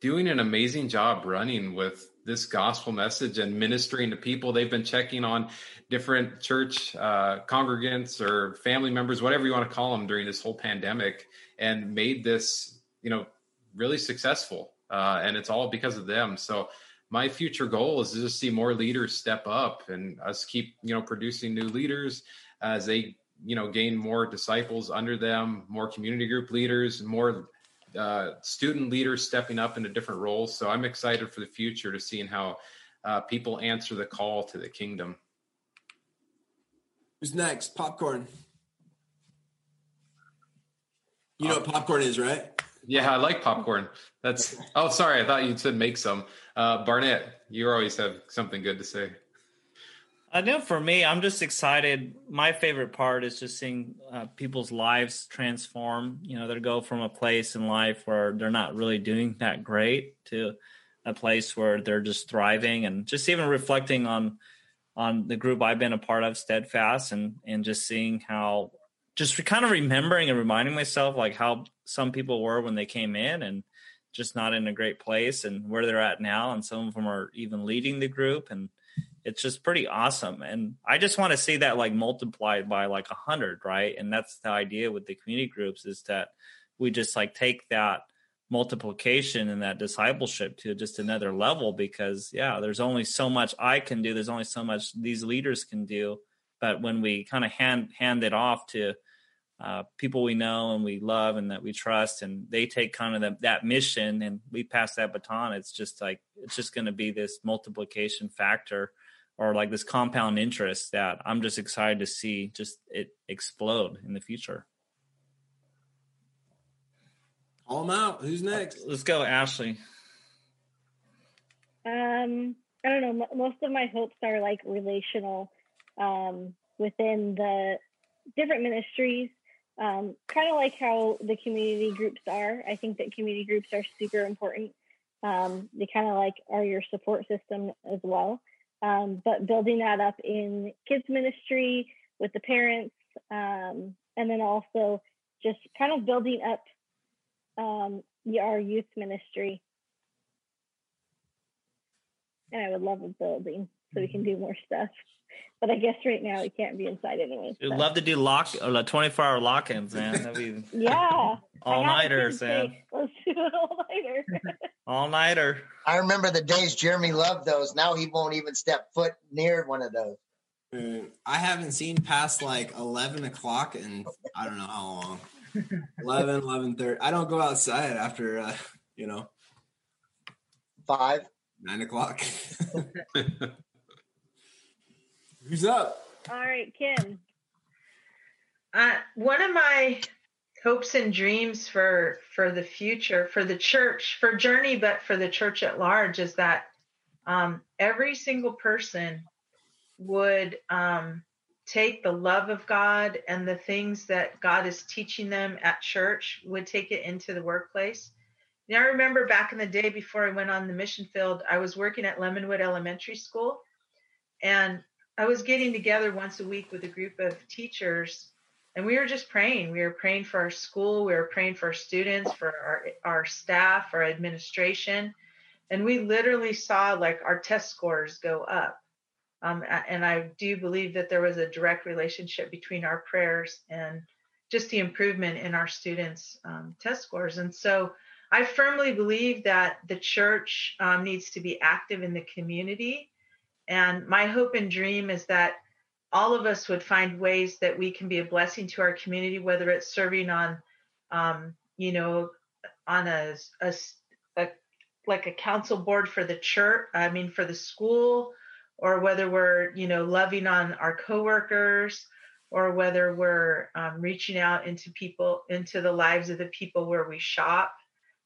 doing an amazing job running with this gospel message and ministering to people. They've been checking on different church uh, congregants or family members, whatever you want to call them, during this whole pandemic, and made this, you know, really successful. Uh, and it's all because of them. So my future goal is to just see more leaders step up and us keep, you know, producing new leaders as they, you know, gain more disciples under them, more community group leaders, more uh, student leaders stepping up into different roles. So I'm excited for the future to seeing how uh, people answer the call to the kingdom. Who's next? Popcorn. You know what popcorn is, right? Yeah, I like popcorn. That's. Oh, sorry, I thought you said make some. Uh, Barnett, you always have something good to say. I know for me, I'm just excited. My favorite part is just seeing uh, people's lives transform. You know, they go from a place in life where they're not really doing that great to a place where they're just thriving, and just even reflecting on on the group I've been a part of, Steadfast, and and just seeing how, just kind of remembering and reminding myself like how some people were when they came in, and just not in a great place, and where they're at now, and some of them are even leading the group, and it's just pretty awesome. And I just want to see that like multiplied by like a hundred, right? And that's the idea with the community groups is that we just like take that multiplication and that discipleship to just another level because yeah there's only so much i can do there's only so much these leaders can do but when we kind of hand hand it off to uh, people we know and we love and that we trust and they take kind of the, that mission and we pass that baton it's just like it's just going to be this multiplication factor or like this compound interest that i'm just excited to see just it explode in the future Call them out. Who's next? let's go ashley Um, I don't know. m- Most of my hopes are like relational um, within the different ministries. Um, kind of like how the community groups are. I think that community groups are super important. Um, they kind of like are your support system as well. Um, but building that up in kids ministry with the parents, um, and then also just kind of building up um, our youth ministry and I would love a building so we can do more stuff. But I guess right now we can't be inside anyway. I'd love to do lock uh, like 24 hour lock-ins man that'd be Yeah. all I had nighters man Let's do an all nighter. all nighter I remember the days Jeremy loved those. Now he won't even step foot near one of those. Uh, I haven't seen past like 11 o'clock and I don't know how long. 11, 11 30. I don't go outside after, uh, you know, Five. nine o'clock. Who's up? all right, Kim. Uh, one of my hopes and dreams for for the future for the church for journey but for the church at large is that um, every single person would um, take the love of god and the things that god is teaching them at church would take it into the workplace now i remember back in the day before i went on the mission field i was working at lemonwood elementary school and i was getting together once a week with a group of teachers and we were just praying. We were praying for our school. We were praying for our students for our our staff our administration. And we literally saw like our test scores go up. Um, and i do believe that there was a direct relationship between our prayers and just the improvement in our students um, test scores. And so i firmly believe that the church um, needs to be active in the community and my hope and dream is that all of us would find ways that we can be a blessing to our community, whether it's serving on, um, you know, on a, a, a like a council board for the church, I mean, for the school, or whether we're, you know, loving on our coworkers, or whether we're um, reaching out into people, into the lives of the people where we shop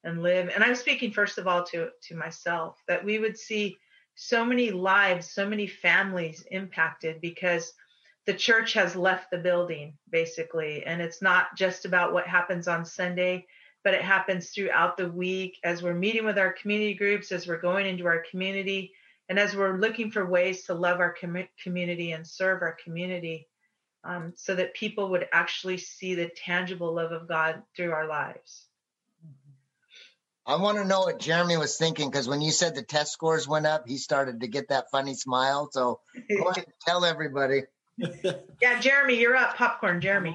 and live. And I'm speaking first of all to to myself that we would see so many lives, so many families impacted because the church has left the building basically. And it's not just about what happens on Sunday, but it happens throughout the week as we're meeting with our community groups, as we're going into our community, and as we're looking for ways to love our com- community and serve our community um, so that people would actually see the tangible love of God through our lives. I want to know what Jeremy was thinking because when you said the test scores went up, he started to get that funny smile. So go ahead and tell everybody. yeah, Jeremy, you're up. Popcorn, Jeremy.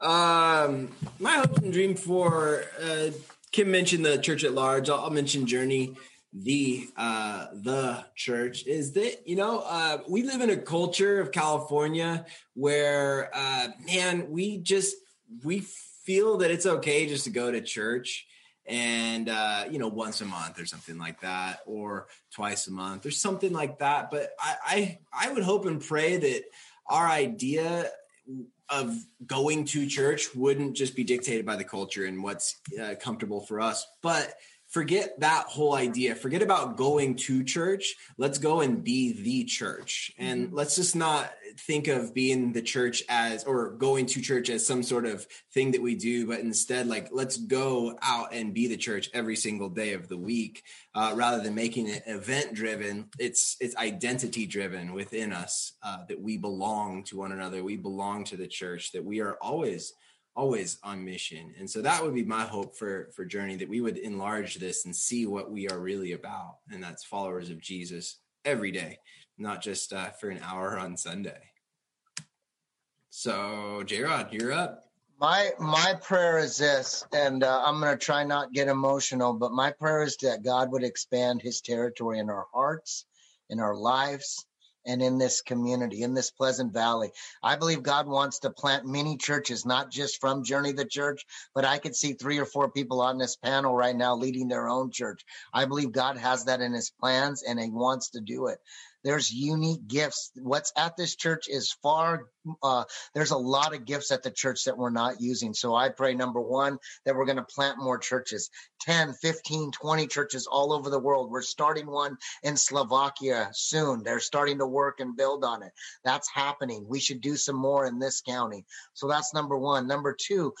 Um, my hope and dream for uh, Kim mentioned the church at large. I'll, I'll mention Journey, the uh, the church is that you know uh, we live in a culture of California where uh, man we just we feel that it's okay just to go to church and uh, you know once a month or something like that or twice a month or something like that. But I, I i would hope and pray that our idea of going to church wouldn't just be dictated by the culture and what's uh, comfortable for us but forget that whole idea. Forget about going to church. Let's go and be the church. And let's just not think of being the church as or going to church as some sort of thing that we do but instead like let's go out and be the church every single day of the week uh, rather than making it event driven it's it's identity driven within us uh, that we belong to one another. We belong to the church that we are always always on mission and so that would be my hope for for journey that we would enlarge this and see what we are really about and that's followers of jesus every day, not just uh, for an hour on Sunday. So, J Rod, you're up. My my prayer is this, and uh, I'm going to try not get emotional, but my prayer is that God would expand His territory in our hearts, in our lives, and in this community, in this Pleasant Valley. I believe God wants to plant many churches, not just from Journey the Church, but I could see three or four people on this panel right now leading their own church. I believe God has that in His plans, and He wants to do it. There's unique gifts. What's at this church is far, uh, there's a lot of gifts at the church that we're not using. So I pray, number one, that we're going to plant more churches 10, 15, 20 churches all over the world. We're starting one in Slovakia soon. They're starting to work and build on it. That's happening. We should do some more in this county. So that's number one. Number two,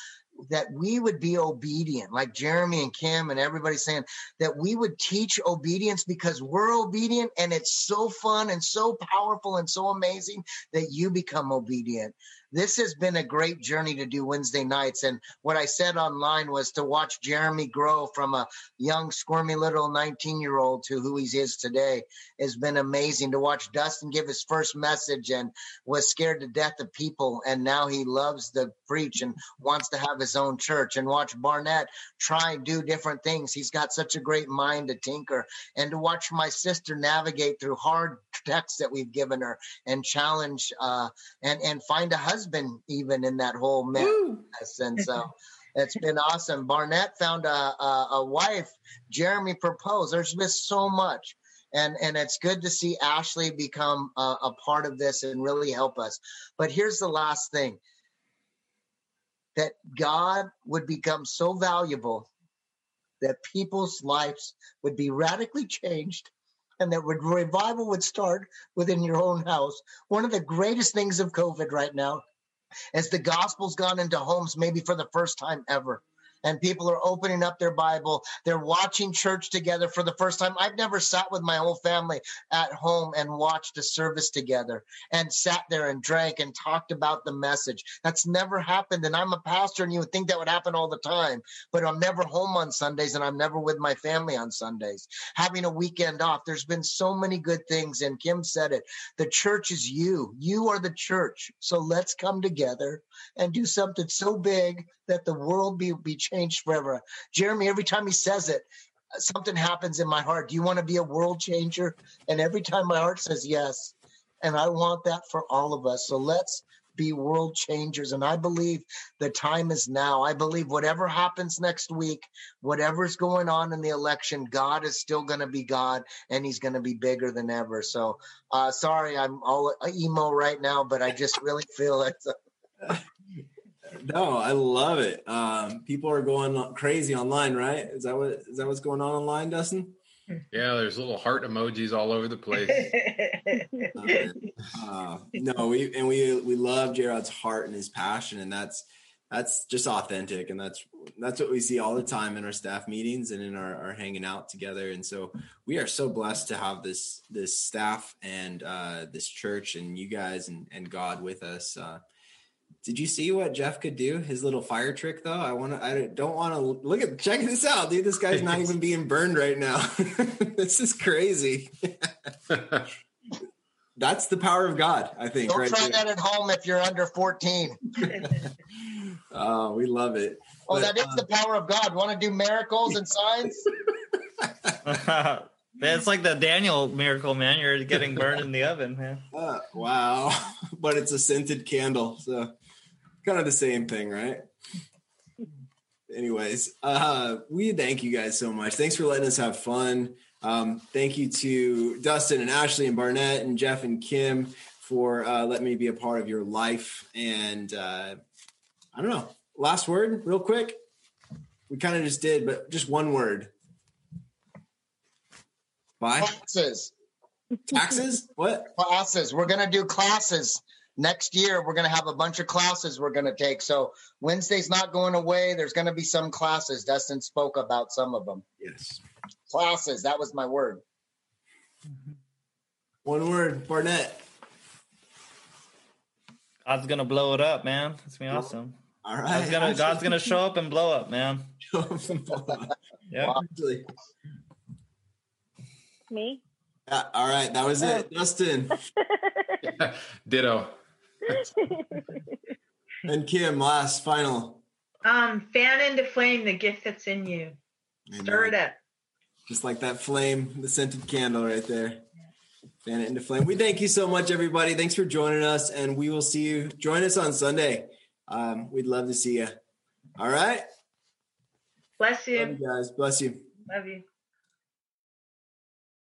that we would be obedient, like Jeremy and Kim and everybody saying that we would teach obedience because we're obedient and it's so fun and so powerful and so amazing that you become obedient this has been a great journey to do Wednesday nights. And what I said online was to watch Jeremy grow from a young, squirmy little 19 year old to who he is today has been amazing. To watch Dustin give his first message and was scared to death of people. And now he loves to preach and wants to have his own church. And watch Barnett try and do different things. He's got such a great mind to tinker. And to watch my sister navigate through hard texts that we've given her and challenge uh, and, and find a husband husband even in that whole mess. And so it's been awesome. Barnett found a, a, a wife. Jeremy proposed. There's been so much. And, and it's good to see Ashley become a, a part of this and really help us. But here's the last thing that God would become so valuable that people's lives would be radically changed and that would, revival would start within your own house. One of the greatest things of COVID right now as the gospel's gone into homes maybe for the first time ever and people are opening up their Bible. They're watching church together for the first time. I've never sat with my whole family at home and watched a service together and sat there and drank and talked about the message. That's never happened. And I'm a pastor, and you would think that would happen all the time. But I'm never home on Sundays, and I'm never with my family on Sundays. Having a weekend off, there's been so many good things. And Kim said it the church is you. You are the church. So let's come together and do something so big that the world be, be changed forever. Jeremy, every time he says it, something happens in my heart. Do you want to be a world changer? And every time my heart says yes. And I want that for all of us. So let's be world changers. And I believe the time is now. I believe whatever happens next week, whatever's going on in the election, God is still going to be God and he's going to be bigger than ever. So, uh, sorry, I'm all emo right now, but I just really feel it. No, I love it. Um, people are going crazy online, right? Is that what is that what's going on online, Dustin? Yeah, there's little heart emojis all over the place. uh, no, we and we we love Jarod's heart and his passion, and that's that's just authentic, and that's that's what we see all the time in our staff meetings and in our, our hanging out together. And so we are so blessed to have this this staff and uh, this church and you guys and, and God with us. Did you see what Jeff could do? His little fire trick, though. I want to. I don't want to look at. Check this out, dude. This guy's not even being burned right now. this is crazy. That's the power of God, I think. Don't right try there. that at home if you're under 14. oh, we love it. Oh, But, that is uh, the power of God. Want to do miracles and signs? It's like the Daniel miracle, man. You're getting burned in the oven, man. uh, wow, but it's a scented candle, so kind of the same thing, right? Anyways, uh, we thank you guys so much. Thanks for letting us have fun. Um, thank you to Dustin and Ashley and Barnett and Jeff and Kim for uh, letting me be a part of your life. And uh, I don't know, last word, real quick. We kind of just did, but just one word. Bye. Classes. Taxes? What? Classes. We're going to do classes. Next year, we're going to have a bunch of classes we're going to take. So Wednesday's not going away. There's going to be some classes. Dustin spoke about some of them. Yes. Classes. That was my word. Mm-hmm. One word, Barnett. God's gonna blow it up, man. It's gonna be awesome. All right. God's gonna God's gonna show up and blow up, man. Yeah. Actually, Me? Yeah, all right, that was it, oh. Dustin Ditto. and Kim. Last final. Um, fan into flame the gift that's in you. Stir it up. Just like that flame, the scented candle right there. Fan it into flame. We thank you so much, everybody. Thanks for joining us, and we will see you. Join us on Sunday. Um, we'd love to see you. All right. Bless Love you. you guys. Bless you. Love you.